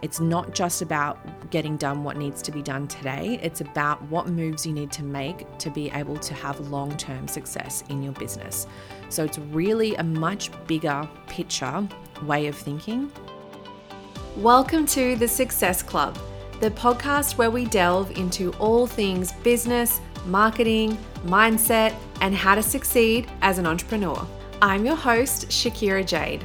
It's not just about getting done what needs to be done today, it's about what moves you need to make to be able to have long term success in your business. So it's really a much bigger picture way of thinking. Welcome to the Success Club, the podcast where we delve into all things business, marketing, mindset, and how to succeed as an entrepreneur. I'm your host, Shakira Jade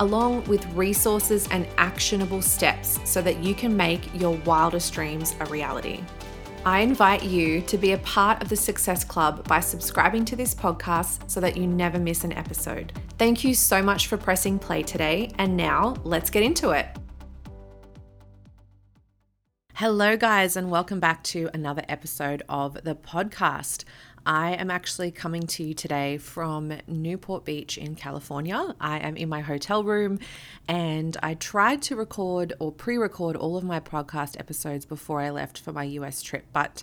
along with resources and actionable steps so that you can make your wildest dreams a reality. I invite you to be a part of the Success Club by subscribing to this podcast so that you never miss an episode. Thank you so much for pressing play today, and now let's get into it. Hello, guys, and welcome back to another episode of the podcast. I am actually coming to you today from Newport Beach in California. I am in my hotel room and I tried to record or pre record all of my podcast episodes before I left for my US trip, but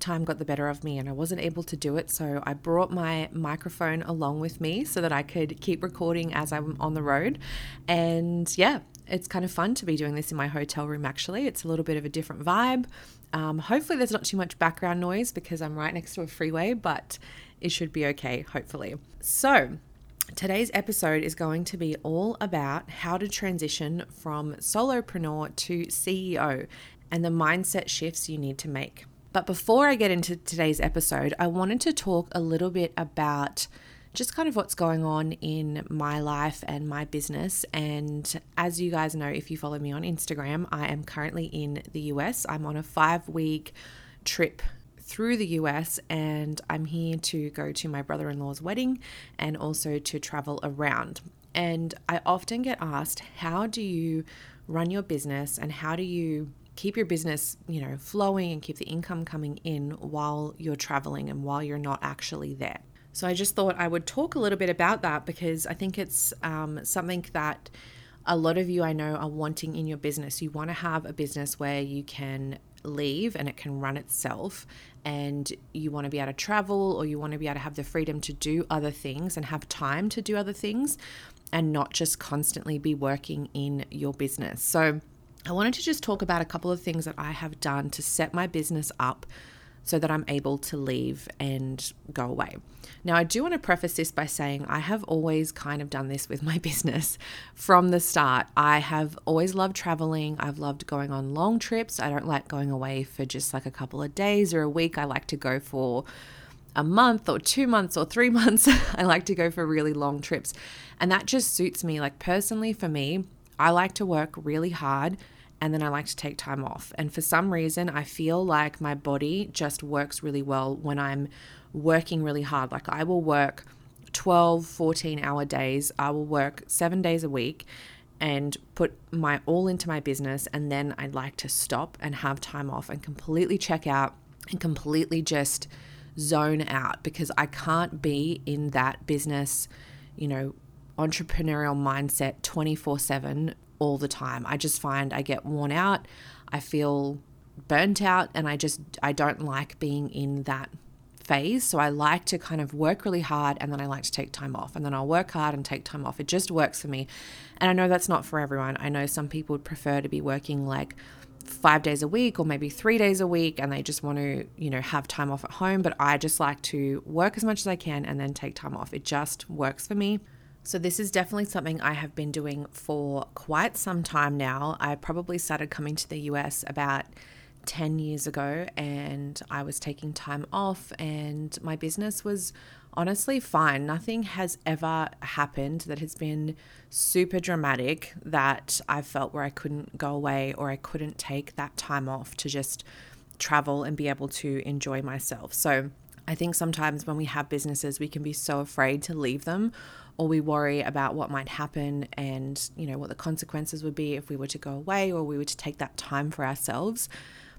time got the better of me and I wasn't able to do it. So I brought my microphone along with me so that I could keep recording as I'm on the road. And yeah, it's kind of fun to be doing this in my hotel room actually. It's a little bit of a different vibe. Um, hopefully, there's not too much background noise because I'm right next to a freeway, but it should be okay, hopefully. So, today's episode is going to be all about how to transition from solopreneur to CEO and the mindset shifts you need to make. But before I get into today's episode, I wanted to talk a little bit about just kind of what's going on in my life and my business. And as you guys know, if you follow me on Instagram, I am currently in the US. I'm on a five week trip through the US and I'm here to go to my brother in law's wedding and also to travel around. And I often get asked, how do you run your business and how do you keep your business, you know, flowing and keep the income coming in while you're traveling and while you're not actually there? So I just thought I would talk a little bit about that because I think it's um, something that a lot of you I know are wanting in your business. You want to have a business where you can leave and it can run itself and you want to be able to travel or you want to be able to have the freedom to do other things and have time to do other things and not just constantly be working in your business. So I wanted to just talk about a couple of things that I have done to set my business up so that I'm able to leave and go away. Now, I do want to preface this by saying I have always kind of done this with my business from the start. I have always loved traveling. I've loved going on long trips. I don't like going away for just like a couple of days or a week. I like to go for a month or two months or three months. I like to go for really long trips. And that just suits me. Like, personally, for me, I like to work really hard and then I like to take time off. And for some reason, I feel like my body just works really well when I'm working really hard. Like I will work 12, 14 hour days, I will work seven days a week and put my all into my business. And then I'd like to stop and have time off and completely check out and completely just zone out because I can't be in that business, you know, entrepreneurial mindset 24 7 all the time. I just find I get worn out. I feel burnt out and I just I don't like being in that phase. So I like to kind of work really hard and then I like to take time off and then I'll work hard and take time off. It just works for me. And I know that's not for everyone. I know some people would prefer to be working like 5 days a week or maybe 3 days a week and they just want to, you know, have time off at home, but I just like to work as much as I can and then take time off. It just works for me. So, this is definitely something I have been doing for quite some time now. I probably started coming to the US about 10 years ago and I was taking time off, and my business was honestly fine. Nothing has ever happened that has been super dramatic that I felt where I couldn't go away or I couldn't take that time off to just travel and be able to enjoy myself. So, I think sometimes when we have businesses, we can be so afraid to leave them or we worry about what might happen and, you know, what the consequences would be if we were to go away or we were to take that time for ourselves.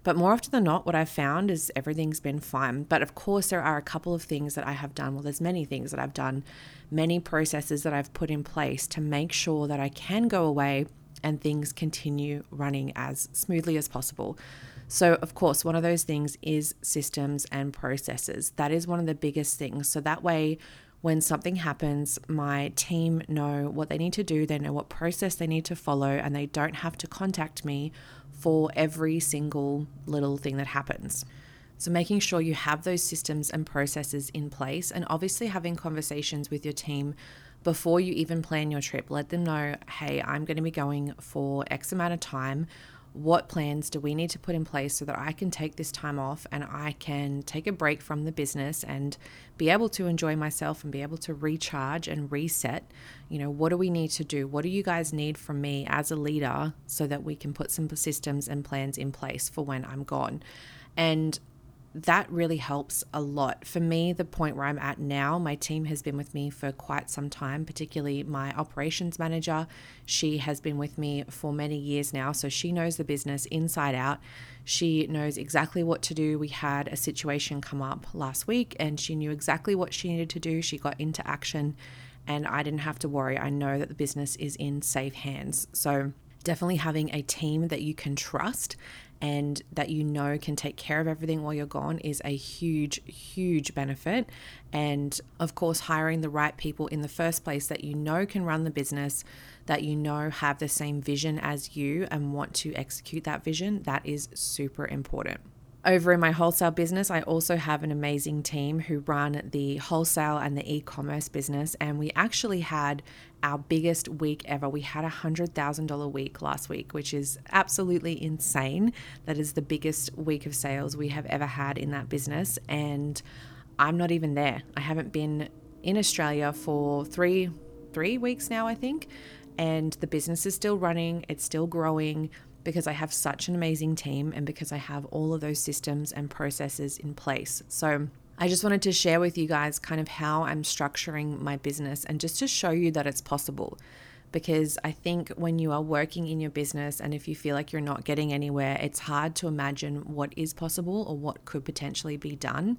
But more often than not, what I've found is everything's been fine. But of course, there are a couple of things that I have done. Well, there's many things that I've done, many processes that I've put in place to make sure that I can go away and things continue running as smoothly as possible. So, of course, one of those things is systems and processes. That is one of the biggest things. So, that way, when something happens, my team know what they need to do, they know what process they need to follow, and they don't have to contact me for every single little thing that happens. So, making sure you have those systems and processes in place, and obviously having conversations with your team before you even plan your trip. Let them know, hey, I'm going to be going for X amount of time what plans do we need to put in place so that I can take this time off and I can take a break from the business and be able to enjoy myself and be able to recharge and reset? You know, what do we need to do? What do you guys need from me as a leader so that we can put some systems and plans in place for when I'm gone? And that really helps a lot. For me, the point where I'm at now, my team has been with me for quite some time, particularly my operations manager. She has been with me for many years now, so she knows the business inside out. She knows exactly what to do. We had a situation come up last week and she knew exactly what she needed to do. She got into action and I didn't have to worry. I know that the business is in safe hands. So, definitely having a team that you can trust and that you know can take care of everything while you're gone is a huge, huge benefit. And of course, hiring the right people in the first place that you know can run the business, that you know have the same vision as you and want to execute that vision, that is super important. Over in my wholesale business, I also have an amazing team who run the wholesale and the e commerce business. And we actually had our biggest week ever. We had a $100,000 week last week, which is absolutely insane. That is the biggest week of sales we have ever had in that business. And I'm not even there. I haven't been in Australia for three three weeks now, I think. And the business is still running, it's still growing because I have such an amazing team and because I have all of those systems and processes in place. So, I just wanted to share with you guys kind of how I'm structuring my business and just to show you that it's possible. Because I think when you are working in your business and if you feel like you're not getting anywhere, it's hard to imagine what is possible or what could potentially be done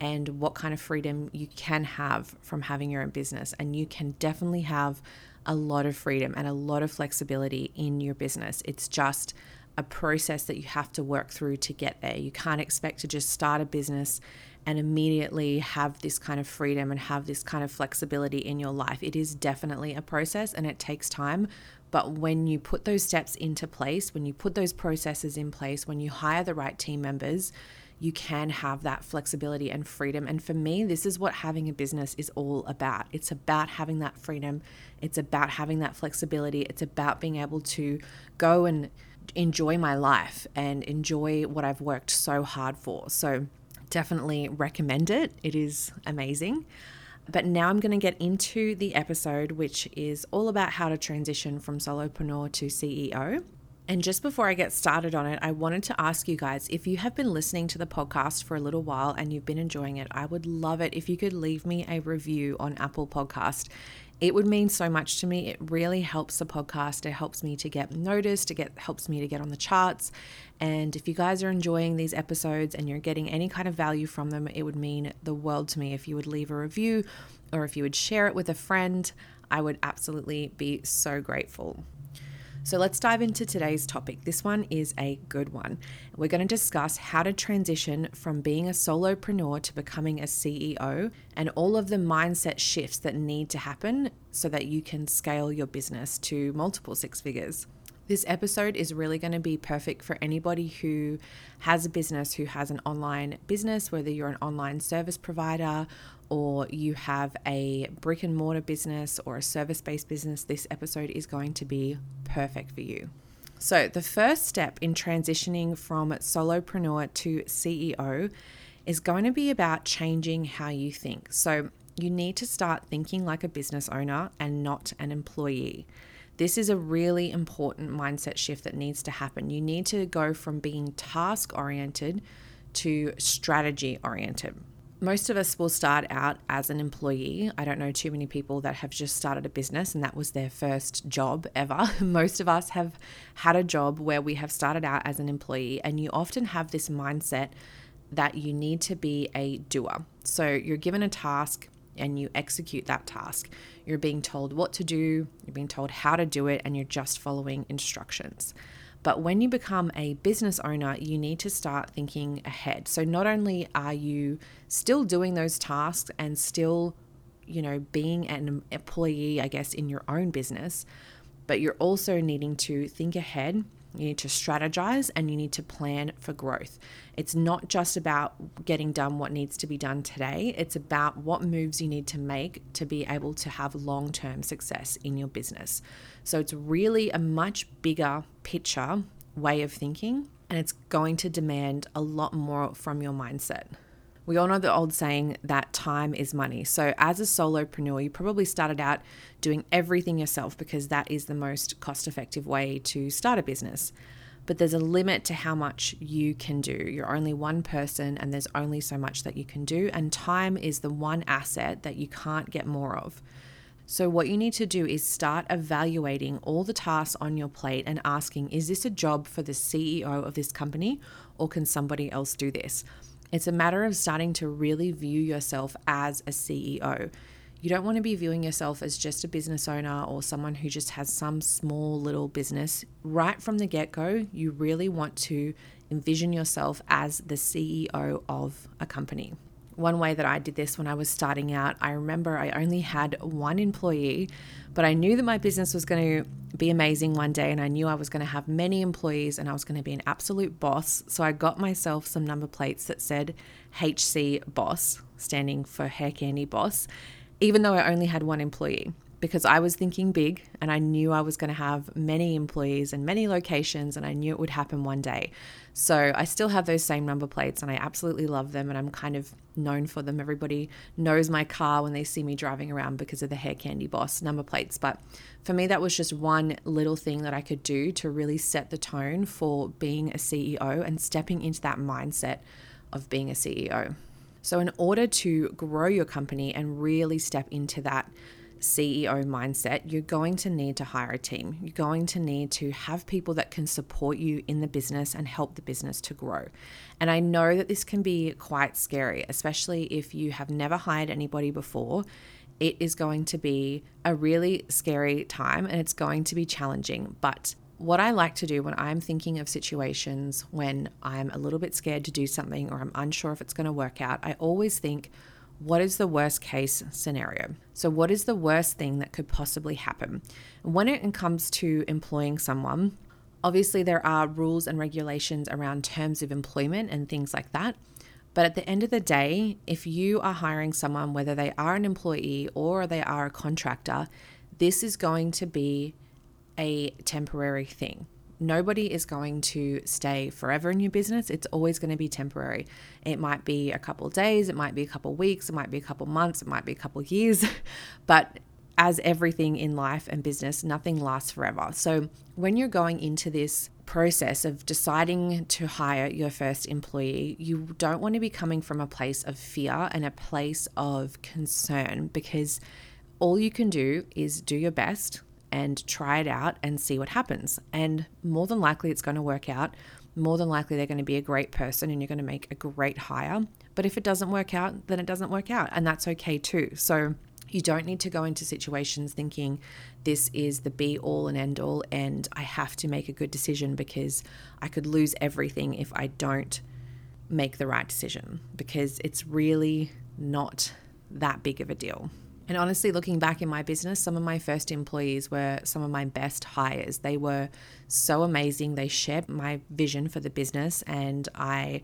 and what kind of freedom you can have from having your own business. And you can definitely have a lot of freedom and a lot of flexibility in your business. It's just a process that you have to work through to get there. You can't expect to just start a business and immediately have this kind of freedom and have this kind of flexibility in your life. It is definitely a process and it takes time. But when you put those steps into place, when you put those processes in place, when you hire the right team members, you can have that flexibility and freedom. And for me, this is what having a business is all about. It's about having that freedom, it's about having that flexibility, it's about being able to go and enjoy my life and enjoy what I've worked so hard for. So, definitely recommend it. It is amazing. But now I'm going to get into the episode, which is all about how to transition from solopreneur to CEO. And just before I get started on it, I wanted to ask you guys if you have been listening to the podcast for a little while and you've been enjoying it, I would love it if you could leave me a review on Apple Podcast. It would mean so much to me. It really helps the podcast. It helps me to get noticed. It get, helps me to get on the charts. And if you guys are enjoying these episodes and you're getting any kind of value from them, it would mean the world to me if you would leave a review or if you would share it with a friend. I would absolutely be so grateful. So let's dive into today's topic. This one is a good one. We're going to discuss how to transition from being a solopreneur to becoming a CEO and all of the mindset shifts that need to happen so that you can scale your business to multiple six figures. This episode is really going to be perfect for anybody who has a business, who has an online business, whether you're an online service provider or you have a brick and mortar business or a service based business. This episode is going to be perfect for you. So, the first step in transitioning from solopreneur to CEO is going to be about changing how you think. So, you need to start thinking like a business owner and not an employee. This is a really important mindset shift that needs to happen. You need to go from being task oriented to strategy oriented. most of us will start out as an employee. I don't know too many people that have just started a business and that was their first job ever. most of us have had a job where we have started out as an employee, and you often have this mindset that you need to be a doer. So you're given a task and you execute that task. You're being told what to do, you're being told how to do it, and you're just following instructions. But when you become a business owner, you need to start thinking ahead. So not only are you still doing those tasks and still, you know, being an employee, I guess, in your own business, but you're also needing to think ahead. You need to strategize and you need to plan for growth. It's not just about getting done what needs to be done today, it's about what moves you need to make to be able to have long term success in your business. So it's really a much bigger picture way of thinking, and it's going to demand a lot more from your mindset. We all know the old saying that time is money. So, as a solopreneur, you probably started out doing everything yourself because that is the most cost effective way to start a business. But there's a limit to how much you can do. You're only one person, and there's only so much that you can do. And time is the one asset that you can't get more of. So, what you need to do is start evaluating all the tasks on your plate and asking, is this a job for the CEO of this company or can somebody else do this? It's a matter of starting to really view yourself as a CEO. You don't want to be viewing yourself as just a business owner or someone who just has some small little business. Right from the get go, you really want to envision yourself as the CEO of a company one way that I did this when I was starting out, I remember I only had one employee, but I knew that my business was going to be amazing one day and I knew I was going to have many employees and I was going to be an absolute boss. So I got myself some number plates that said HC Boss, standing for Hair Candy Boss, even though I only had one employee because I was thinking big and I knew I was going to have many employees and many locations and I knew it would happen one day. So I still have those same number plates and I absolutely love them and I'm kind of known for them. Everybody knows my car when they see me driving around because of the Hair Candy Boss number plates. But for me, that was just one little thing that I could do to really set the tone for being a CEO and stepping into that mindset of being a CEO. So, in order to grow your company and really step into that CEO mindset, you're going to need to hire a team. You're going to need to have people that can support you in the business and help the business to grow. And I know that this can be quite scary, especially if you have never hired anybody before. It is going to be a really scary time and it's going to be challenging. But what I like to do when I'm thinking of situations when I'm a little bit scared to do something or I'm unsure if it's going to work out, I always think, what is the worst case scenario? So, what is the worst thing that could possibly happen? When it comes to employing someone, obviously there are rules and regulations around terms of employment and things like that. But at the end of the day, if you are hiring someone, whether they are an employee or they are a contractor, this is going to be a temporary thing. Nobody is going to stay forever in your business. It's always going to be temporary. It might be a couple days, it might be a couple weeks, it might be a couple months, it might be a couple years, but as everything in life and business, nothing lasts forever. So, when you're going into this process of deciding to hire your first employee, you don't want to be coming from a place of fear and a place of concern because all you can do is do your best, and try it out and see what happens. And more than likely, it's going to work out. More than likely, they're going to be a great person and you're going to make a great hire. But if it doesn't work out, then it doesn't work out. And that's okay too. So you don't need to go into situations thinking this is the be all and end all and I have to make a good decision because I could lose everything if I don't make the right decision because it's really not that big of a deal. And honestly, looking back in my business, some of my first employees were some of my best hires. They were so amazing. They shared my vision for the business, and I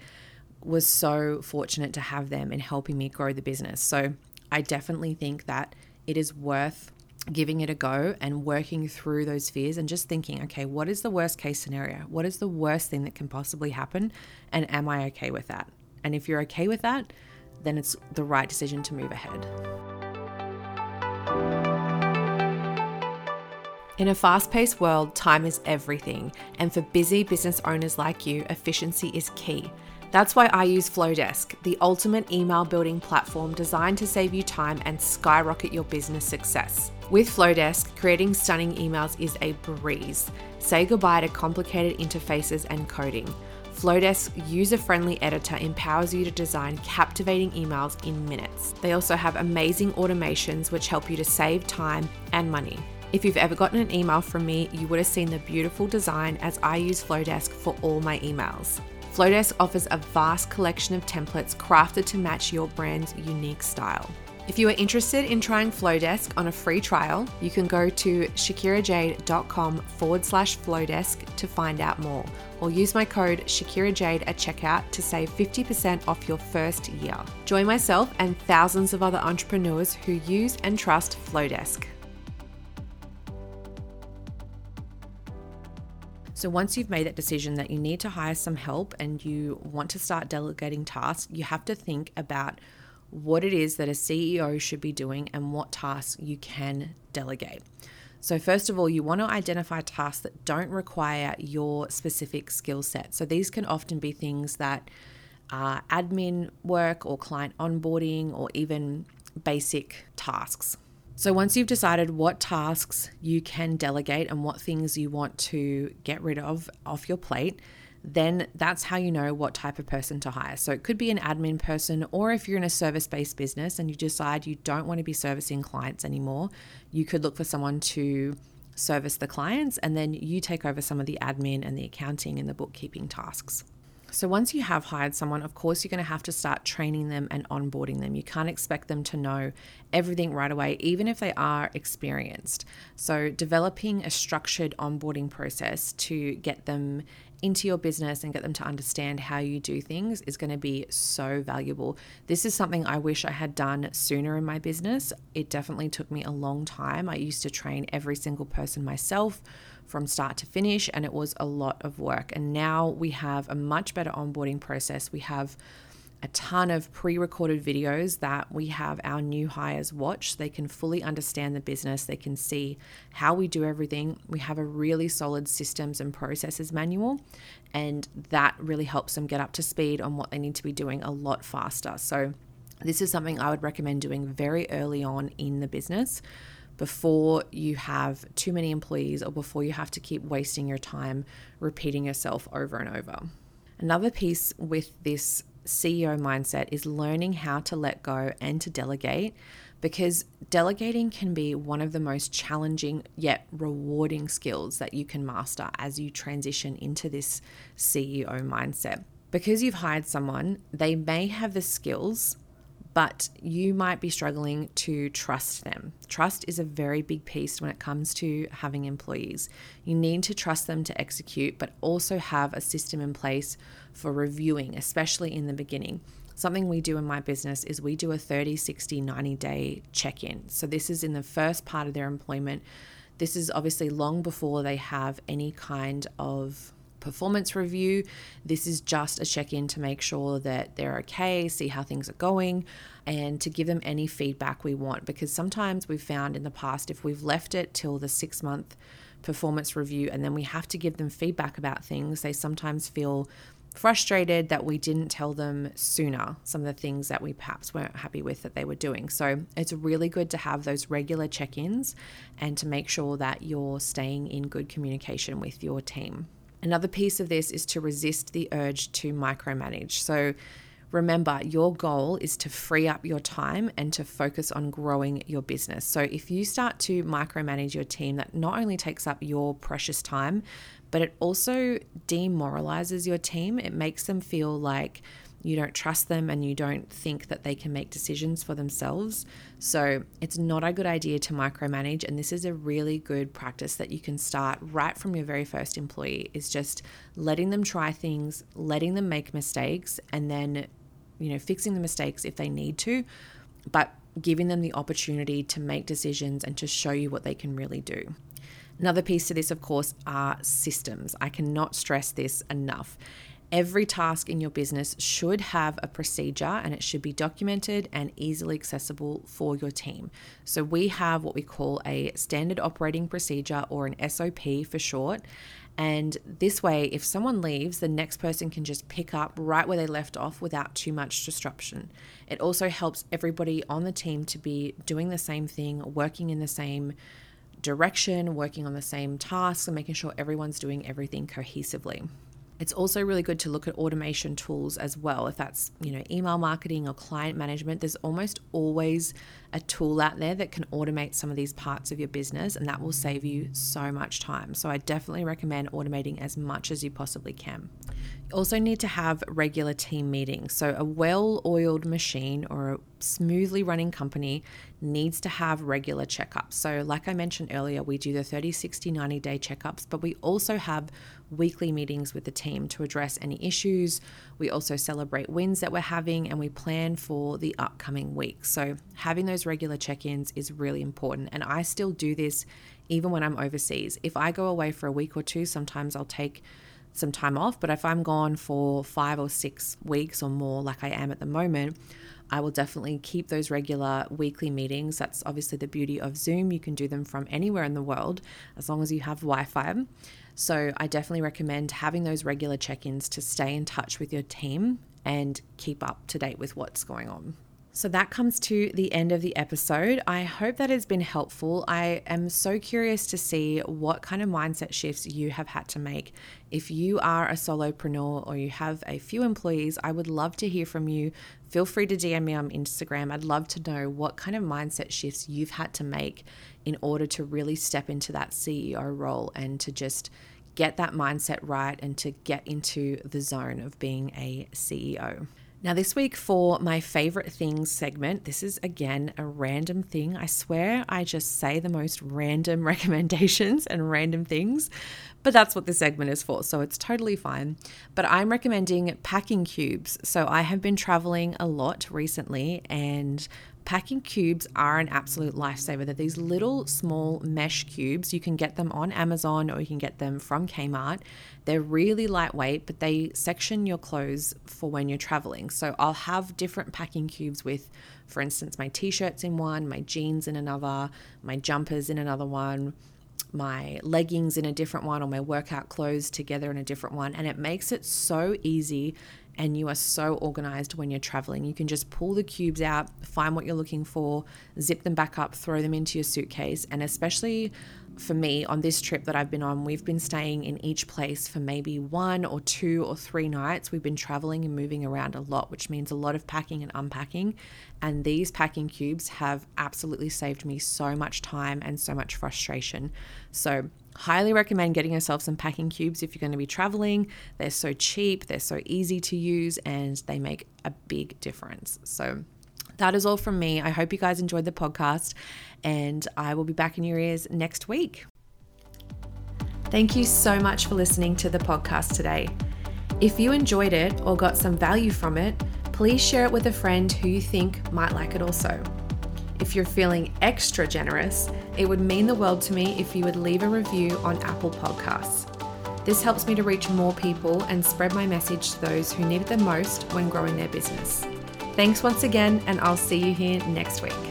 was so fortunate to have them in helping me grow the business. So I definitely think that it is worth giving it a go and working through those fears and just thinking, okay, what is the worst case scenario? What is the worst thing that can possibly happen? And am I okay with that? And if you're okay with that, then it's the right decision to move ahead. In a fast paced world, time is everything, and for busy business owners like you, efficiency is key. That's why I use Flodesk, the ultimate email building platform designed to save you time and skyrocket your business success. With Flodesk, creating stunning emails is a breeze. Say goodbye to complicated interfaces and coding. Flodesk user friendly editor empowers you to design captivating emails in minutes. They also have amazing automations which help you to save time and money. If you've ever gotten an email from me, you would have seen the beautiful design as I use Flodesk for all my emails. Flodesk offers a vast collection of templates crafted to match your brand's unique style. If you are interested in trying Flodesk on a free trial, you can go to shakirajade.com forward slash Flodesk to find out more, or use my code ShakiraJade at checkout to save 50% off your first year. Join myself and thousands of other entrepreneurs who use and trust Flodesk. So, once you've made that decision that you need to hire some help and you want to start delegating tasks, you have to think about what it is that a CEO should be doing and what tasks you can delegate. So, first of all, you want to identify tasks that don't require your specific skill set. So, these can often be things that are admin work or client onboarding or even basic tasks. So, once you've decided what tasks you can delegate and what things you want to get rid of off your plate, then that's how you know what type of person to hire. So, it could be an admin person, or if you're in a service based business and you decide you don't want to be servicing clients anymore, you could look for someone to service the clients and then you take over some of the admin and the accounting and the bookkeeping tasks. So, once you have hired someone, of course, you're going to have to start training them and onboarding them. You can't expect them to know everything right away, even if they are experienced. So, developing a structured onboarding process to get them into your business and get them to understand how you do things is going to be so valuable. This is something I wish I had done sooner in my business. It definitely took me a long time. I used to train every single person myself from start to finish, and it was a lot of work. And now we have a much better onboarding process. We have a ton of pre recorded videos that we have our new hires watch. They can fully understand the business, they can see how we do everything. We have a really solid systems and processes manual, and that really helps them get up to speed on what they need to be doing a lot faster. So, this is something I would recommend doing very early on in the business before you have too many employees or before you have to keep wasting your time repeating yourself over and over. Another piece with this CEO mindset is learning how to let go and to delegate because delegating can be one of the most challenging yet rewarding skills that you can master as you transition into this CEO mindset. Because you've hired someone, they may have the skills but you might be struggling to trust them. Trust is a very big piece when it comes to having employees. You need to trust them to execute, but also have a system in place for reviewing, especially in the beginning. Something we do in my business is we do a 30, 60, 90 day check in. So, this is in the first part of their employment. This is obviously long before they have any kind of performance review. This is just a check in to make sure that they're okay, see how things are going, and to give them any feedback we want. Because sometimes we've found in the past, if we've left it till the six month performance review and then we have to give them feedback about things, they sometimes feel frustrated that we didn't tell them sooner some of the things that we perhaps weren't happy with that they were doing. So it's really good to have those regular check ins and to make sure that you're staying in good communication with your team. Another piece of this is to resist the urge to micromanage. So remember, your goal is to free up your time and to focus on growing your business. So if you start to micromanage your team, that not only takes up your precious time, but it also demoralizes your team. It makes them feel like you don't trust them and you don't think that they can make decisions for themselves. So it's not a good idea to micromanage. And this is a really good practice that you can start right from your very first employee is just letting them try things, letting them make mistakes, and then, you know, fixing the mistakes if they need to, but giving them the opportunity to make decisions and to show you what they can really do. Another piece to this, of course, are systems. I cannot stress this enough. Every task in your business should have a procedure and it should be documented and easily accessible for your team. So, we have what we call a standard operating procedure or an SOP for short. And this way, if someone leaves, the next person can just pick up right where they left off without too much disruption. It also helps everybody on the team to be doing the same thing, working in the same direction, working on the same tasks, and making sure everyone's doing everything cohesively. It's also really good to look at automation tools as well. If that's, you know, email marketing or client management, there's almost always a tool out there that can automate some of these parts of your business and that will save you so much time. So I definitely recommend automating as much as you possibly can. You also need to have regular team meetings. So a well-oiled machine or a smoothly running company needs to have regular checkups. So like I mentioned earlier, we do the 30, 60, 90 day checkups, but we also have weekly meetings with the team to address any issues. We also celebrate wins that we're having and we plan for the upcoming week. So, having those regular check ins is really important. And I still do this even when I'm overseas. If I go away for a week or two, sometimes I'll take some time off. But if I'm gone for five or six weeks or more, like I am at the moment, I will definitely keep those regular weekly meetings. That's obviously the beauty of Zoom. You can do them from anywhere in the world as long as you have Wi Fi. So I definitely recommend having those regular check ins to stay in touch with your team and keep up to date with what's going on. So that comes to the end of the episode. I hope that has been helpful. I am so curious to see what kind of mindset shifts you have had to make. If you are a solopreneur or you have a few employees, I would love to hear from you. Feel free to DM me on Instagram. I'd love to know what kind of mindset shifts you've had to make in order to really step into that CEO role and to just get that mindset right and to get into the zone of being a CEO. Now, this week for my favorite things segment, this is again a random thing. I swear I just say the most random recommendations and random things, but that's what this segment is for, so it's totally fine. But I'm recommending packing cubes. So I have been traveling a lot recently and Packing cubes are an absolute lifesaver. They're these little small mesh cubes. You can get them on Amazon or you can get them from Kmart. They're really lightweight, but they section your clothes for when you're traveling. So I'll have different packing cubes with, for instance, my t shirts in one, my jeans in another, my jumpers in another one my leggings in a different one or my workout clothes together in a different one. And it makes it so easy and you are so organized when you're traveling. You can just pull the cubes out, find what you're looking for, zip them back up, throw them into your suitcase. And especially for me on this trip that I've been on, we've been staying in each place for maybe one or two or three nights. We've been traveling and moving around a lot, which means a lot of packing and unpacking. And these packing cubes have absolutely saved me so much time and so much frustration. So, highly recommend getting yourself some packing cubes if you're going to be traveling. They're so cheap, they're so easy to use, and they make a big difference. So, that is all from me. I hope you guys enjoyed the podcast, and I will be back in your ears next week. Thank you so much for listening to the podcast today. If you enjoyed it or got some value from it, please share it with a friend who you think might like it also. If you're feeling extra generous, it would mean the world to me if you would leave a review on Apple Podcasts. This helps me to reach more people and spread my message to those who need it the most when growing their business. Thanks once again, and I'll see you here next week.